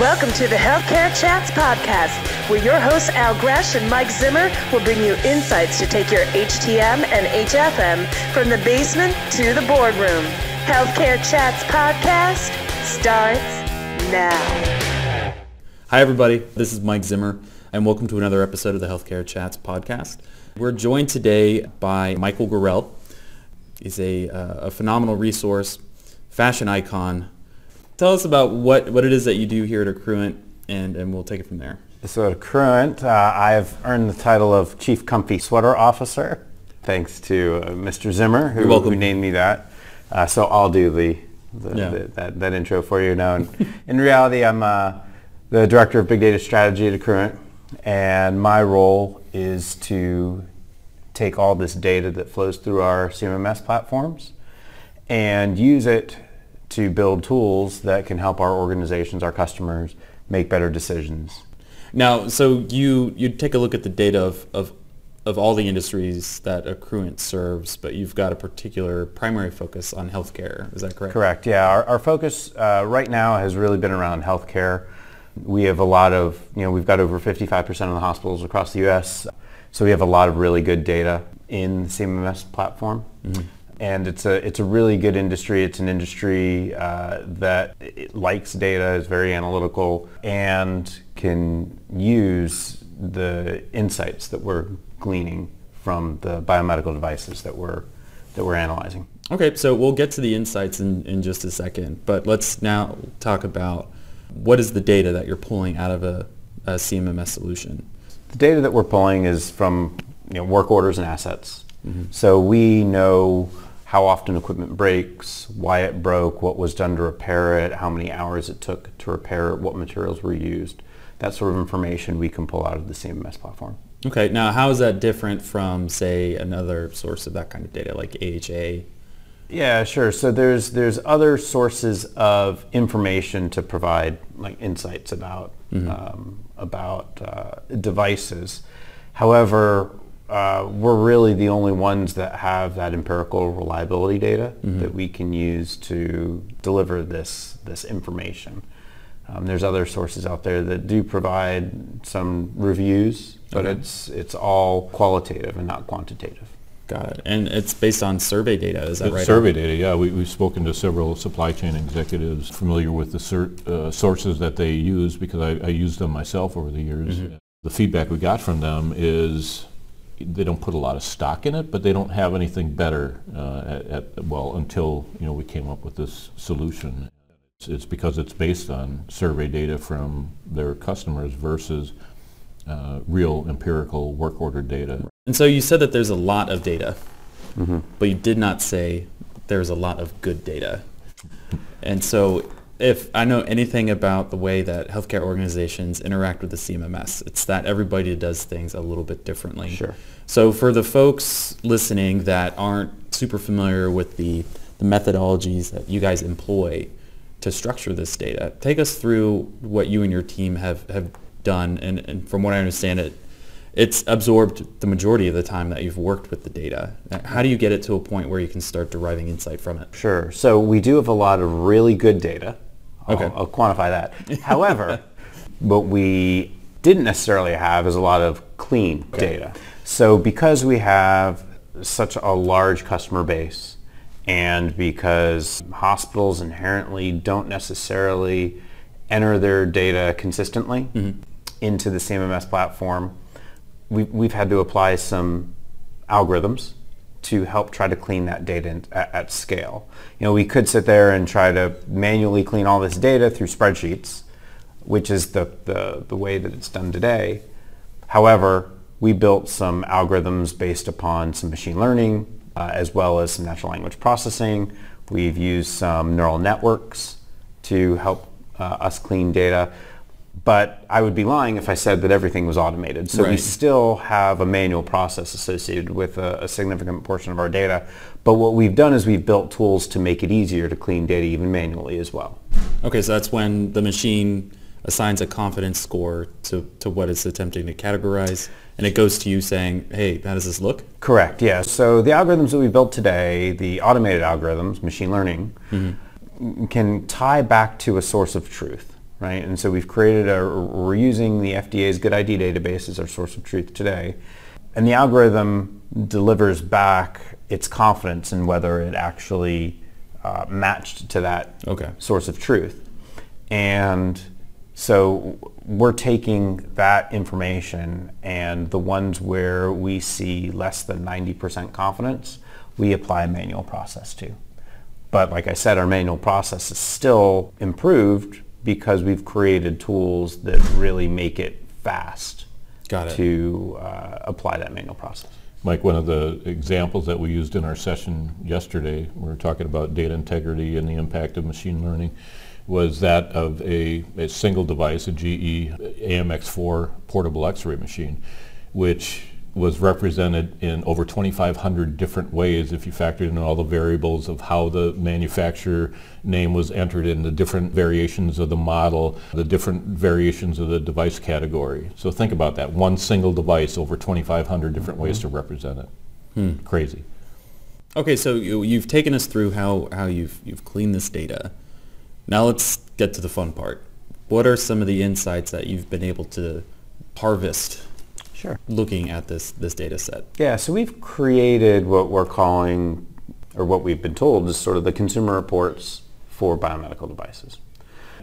Welcome to the Healthcare Chats podcast, where your hosts Al Gresch and Mike Zimmer will bring you insights to take your HTM and HFM from the basement to the boardroom. Healthcare Chats podcast starts now. Hi, everybody. This is Mike Zimmer, and welcome to another episode of the Healthcare Chats podcast. We're joined today by Michael Garel. He's a, uh, a phenomenal resource, fashion icon. Tell us about what, what it is that you do here at Accruent, and, and we'll take it from there. So at Accruent, uh, I've earned the title of Chief Comfy Sweater Officer, thanks to uh, Mr. Zimmer, who, who, named me that. Uh, so I'll do the, the, yeah. the, that, that intro for you now. And in reality, I'm uh, the Director of Big Data Strategy at Accruent, and my role is to take all this data that flows through our CMMS platforms and use it to build tools that can help our organizations, our customers, make better decisions. Now, so you you take a look at the data of, of of all the industries that Accruent serves, but you've got a particular primary focus on healthcare. Is that correct? Correct. Yeah, our, our focus uh, right now has really been around healthcare. We have a lot of, you know, we've got over 55% of the hospitals across the U.S. So we have a lot of really good data in the CMMS platform. Mm-hmm. And it's a, it's a really good industry. It's an industry uh, that likes data, is very analytical, and can use the insights that we're gleaning from the biomedical devices that we're, that we're analyzing. Okay, so we'll get to the insights in, in just a second, but let's now talk about what is the data that you're pulling out of a, a CMMS solution? The data that we're pulling is from you know, work orders and assets. Mm-hmm. So we know how often equipment breaks, why it broke, what was done to repair it, how many hours it took to repair it, what materials were used. That sort of information we can pull out of the CMMS platform. Okay, now how is that different from, say, another source of that kind of data, like AHA? Yeah, sure. So there's there's other sources of information to provide like insights about mm-hmm. um, about uh, devices. However, uh, we're really the only ones that have that empirical reliability data mm-hmm. that we can use to deliver this this information. Um, there's other sources out there that do provide some reviews, but okay. it's it's all qualitative and not quantitative. Got it. And it's based on survey data, is that it's right? Survey data, yeah. We, have spoken to several supply chain executives familiar with the cert, uh, sources that they use because I, I used them myself over the years. Mm-hmm. The feedback we got from them is they don't put a lot of stock in it, but they don't have anything better uh, at, at, well until you know we came up with this solution. It's, it's, because it's based on survey data from their customers versus uh, real empirical work order data. And so you said that there's a lot of data, mm-hmm. but you did not say there's a lot of good data. And so if I know anything about the way that healthcare organizations interact with the CMMS, it's that everybody does things a little bit differently. Sure. So for the folks listening that aren't super familiar with the, the methodologies that you guys employ to structure this data, take us through what you and your team have, have done. And, and from what I understand it, it's absorbed the majority of the time that you've worked with the data. How do you get it to a point where you can start deriving insight from it? Sure. So we do have a lot of really good data. Okay. I'll, I'll quantify that. However, what we didn't necessarily have is a lot of clean okay. data. So because we have such a large customer base and because hospitals inherently don't necessarily enter their data consistently mm-hmm. into the CMMS platform, we've, we've had to apply some algorithms to help try to clean that data at, at, scale. You know, we could sit there and try to manually clean all this data through spreadsheets, which is the, the, the way that it's done today. However, we built some algorithms based upon some machine learning uh, as well as some natural language processing. We've used some neural networks to help uh, us clean data. But I would be lying if I said that everything was automated. So right. we still have a manual process associated with a, a, significant portion of our data. But what we've done is we've built tools to make it easier to clean data even manually as well. Okay, so that's when the machine assigns a confidence score to, to what it's attempting to categorize and it goes to you saying, hey, how does this look? Correct, yeah. So the algorithms that we built today, the automated algorithms, machine learning, mm-hmm. can tie back to a source of truth. Right? And so we've created a, we're using the FDA's GUDID database as our source of truth today. And the algorithm delivers back its confidence in whether it actually uh, matched to that okay. source of truth. And so we're taking that information and the ones where we see less than 90% confidence, we apply a manual process to. But like I said, our manual process is still improved because we've created tools that really make it fast it. to uh, apply that manual process. Mike, one of the examples that we used in our session yesterday, we were talking about data integrity and the impact of machine learning, was that of a, a single device, a GE AMX4 portable x-ray machine, which was represented in over 2,500 different ways if you factored in all the variables of how the manufacturer name was entered in, the different variations of the model, the different variations of the device category. So think about that. One single device, over 2,500 different mm-hmm. ways to represent it. Hmm. Crazy. Okay, so you, you've taken us through how, how you've, you've cleaned this data. Now let's get to the fun part. What are some of the insights that you've been able to harvest Sure. looking at this, this data set? Yeah, so we've created what we're calling, or what we've been told is sort of the consumer reports for biomedical devices.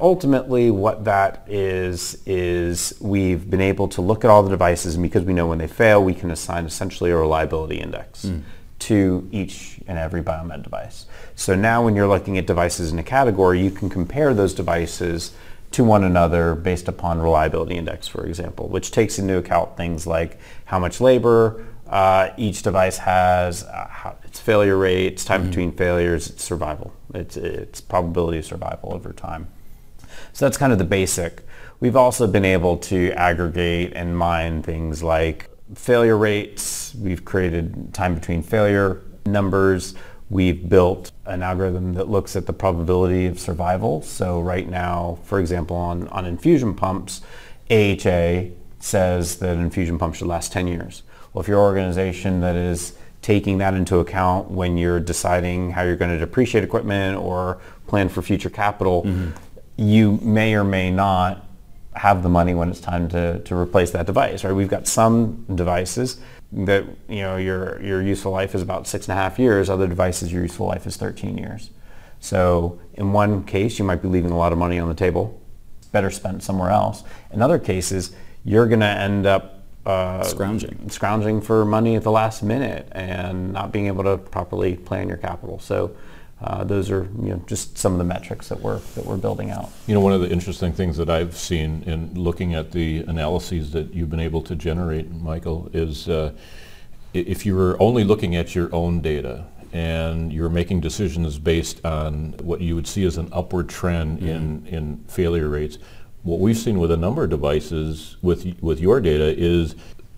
Ultimately, what that is, is we've been able to look at all the devices, and because we know when they fail, we can assign essentially a reliability index mm. to each and every biomed device. So now when you're looking at devices in a category, you can compare those devices to one another based upon reliability index, for example, which takes into account things like how much labor uh, each device has, uh, how, its failure rate, its time mm-hmm. between failures, its survival, its, its probability of survival over time. So that's kind of the basic. We've also been able to aggregate and mine things like failure rates. We've created time between failure numbers. We've built an algorithm that looks at the probability of survival. So right now, for example, on, on infusion pumps, AHA says that an infusion pump should last 10 years. Well, if your organization that is taking that into account when you're deciding how you're going to depreciate equipment or plan for future capital, mm-hmm. you may or may not have the money when it's time to, to replace that device, right? We've got some devices that you know your your useful life is about six and a half years. Other devices, your useful life is 13 years. So in one case, you might be leaving a lot of money on the table, better spent somewhere else. In other cases, you're going to end up uh, scrounging scrounging for money at the last minute and not being able to properly plan your capital. So uh, those are you know just some of the metrics that we're that we're building out. You know, one of the interesting things that I've seen in looking at the analyses that you've been able to generate, Michael, is uh, if you were only looking at your own data and you're making decisions based on what you would see as an upward trend mm-hmm. in in failure rates. What we've seen with a number of devices with with your data is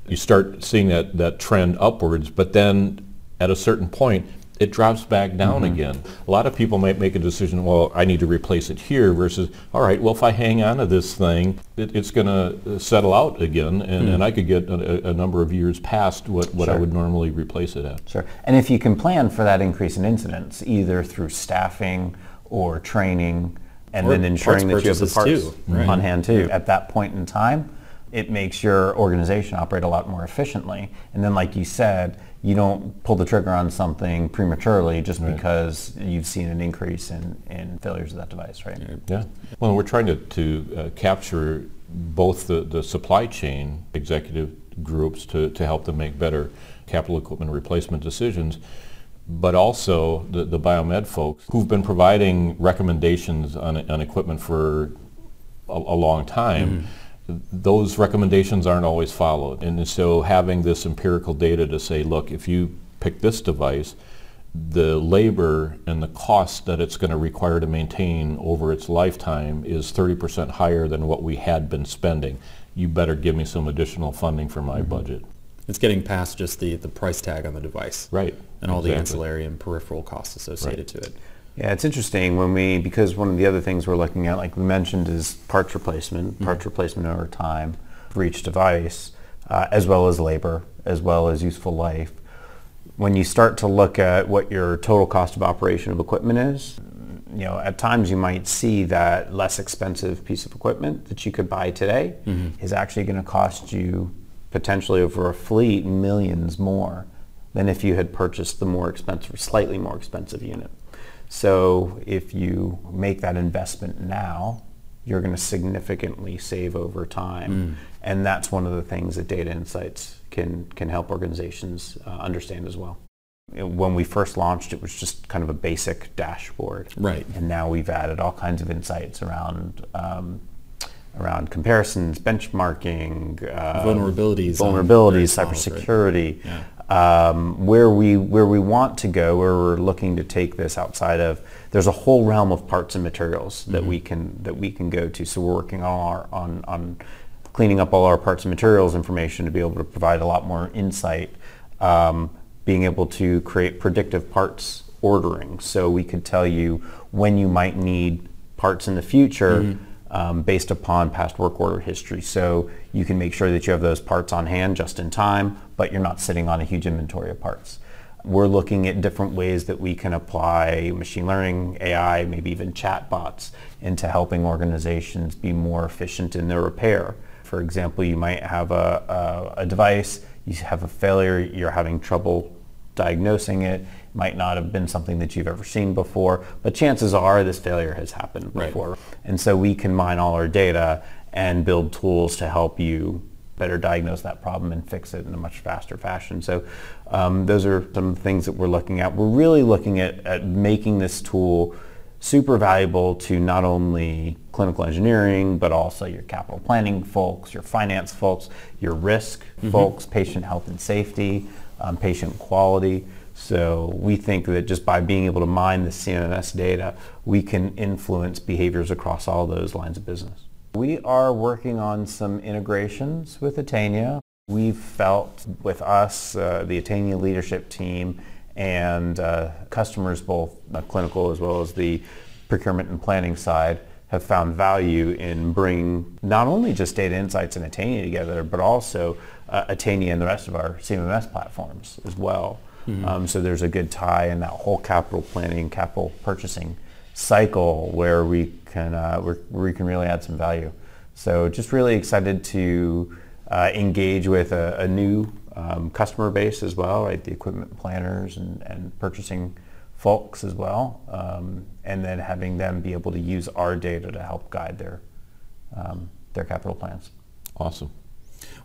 you start seeing that, that trend upwards, but then at a certain point, it drops back down mm-hmm. again. A lot of people might make a decision, well, I need to replace it here versus, all right, well, if I hang on to this thing, it, it's going to settle out again, and, mm-hmm. and I could get a, a, number of years past what, what sure. I would normally replace it at. Sure. And if you can plan for that increase in incidents, either through staffing or training, and or then ensuring that you have the parts too, right. on hand too, at that point in time, it makes your organization operate a lot more efficiently. And then, like you said, you don't pull the trigger on something prematurely just right. because you've seen an increase in, in failures of that device, right? Yeah. Well, we're trying to, to uh, capture both the, the supply chain executive groups to, to help them make better capital equipment replacement decisions, but also the, the biomed folks who've been providing recommendations on, on equipment for a, a long time. Mm-hmm those recommendations aren't always followed. And so having this empirical data to say, look, if you pick this device, the labor and the cost that it's going to require to maintain over its lifetime is 30% higher than what we had been spending. You better give me some additional funding for my mm-hmm. budget. It's getting past just the, the price tag on the device. Right. And all exactly. the ancillary and peripheral costs associated right. to it. Yeah, it's interesting when we, because one of the other things we're looking at, like we mentioned, is parts replacement, mm-hmm. parts replacement over time for each device, uh, as well as labor, as well as useful life. When you start to look at what your total cost of operation of equipment is, you know, at times you might see that less expensive piece of equipment that you could buy today mm-hmm. is actually going to cost you potentially over a fleet millions more than if you had purchased the more expensive, slightly more expensive unit. So if you make that investment now, you're going to significantly save over time. Mm. And that's one of the things that data insights can, can help organizations uh, understand as well. When we first launched, it was just kind of a basic dashboard. Right. And now we've added all kinds of insights around um, around comparisons, benchmarking, uh, vulnerabilities, vulnerabilities, cybersecurity. Right? Yeah um, where we where we want to go, where we're looking to take this outside of. There's a whole realm of parts and materials that mm-hmm. we can that we can go to. So we're working on our on on cleaning up all our parts and materials information to be able to provide a lot more insight. Um, being able to create predictive parts ordering, so we could tell you when you might need parts in the future. Mm-hmm um, based upon past work order history. So you can make sure that you have those parts on hand just in time, but you're not sitting on a huge inventory of parts. We're looking at different ways that we can apply machine learning, AI, maybe even chatbots into helping organizations be more efficient in their repair. For example, you might have a, a, a device, you have a failure, you're having trouble diagnosing it, might not have been something that you've ever seen before, but chances are this failure has happened before. Right. And so we can mine all our data and build tools to help you better diagnose that problem and fix it in a much faster fashion. So um, those are some things that we're looking at. We're really looking at, at making this tool super valuable to not only clinical engineering, but also your capital planning folks, your finance folks, your risk mm-hmm. folks, patient health and safety, um, patient quality. So we think that just by being able to mine the CMMS data, we can influence behaviors across all those lines of business. We are working on some integrations with Attainia. We've felt with us, uh, the Attainia leadership team, and uh, customers, both clinical as well as the procurement and planning side, have found value in bringing not only just data insights and Attainia together, but also uh, Attainia and the rest of our CMMS platforms as well. Mm-hmm. Um, so there's a good tie in that whole capital planning, capital purchasing cycle where we can uh, where, we can really add some value. So just really excited to uh, engage with a, a new um, customer base as well, right? The equipment planners and, and purchasing folks as well, um, and then having them be able to use our data to help guide their um, their capital plans. Awesome.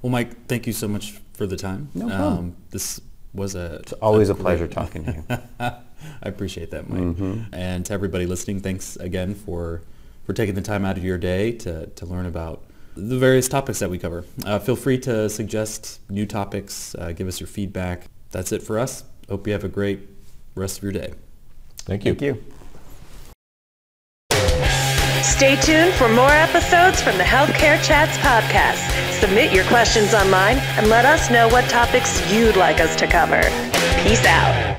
Well, Mike, thank you so much for the time. No problem. Um, this was a it's always a, a pleasure talking to you. I appreciate that, Mike. Mm-hmm. And to everybody listening, thanks again for for taking the time out of your day to to learn about the various topics that we cover. Uh, feel free to suggest new topics, uh, give us your feedback. That's it for us. Hope you have a great rest of your day. Thank you. Thank you. Stay tuned for more episodes from the Healthcare Chats podcast. Submit your questions online and let us know what topics you'd like us to cover. Peace out.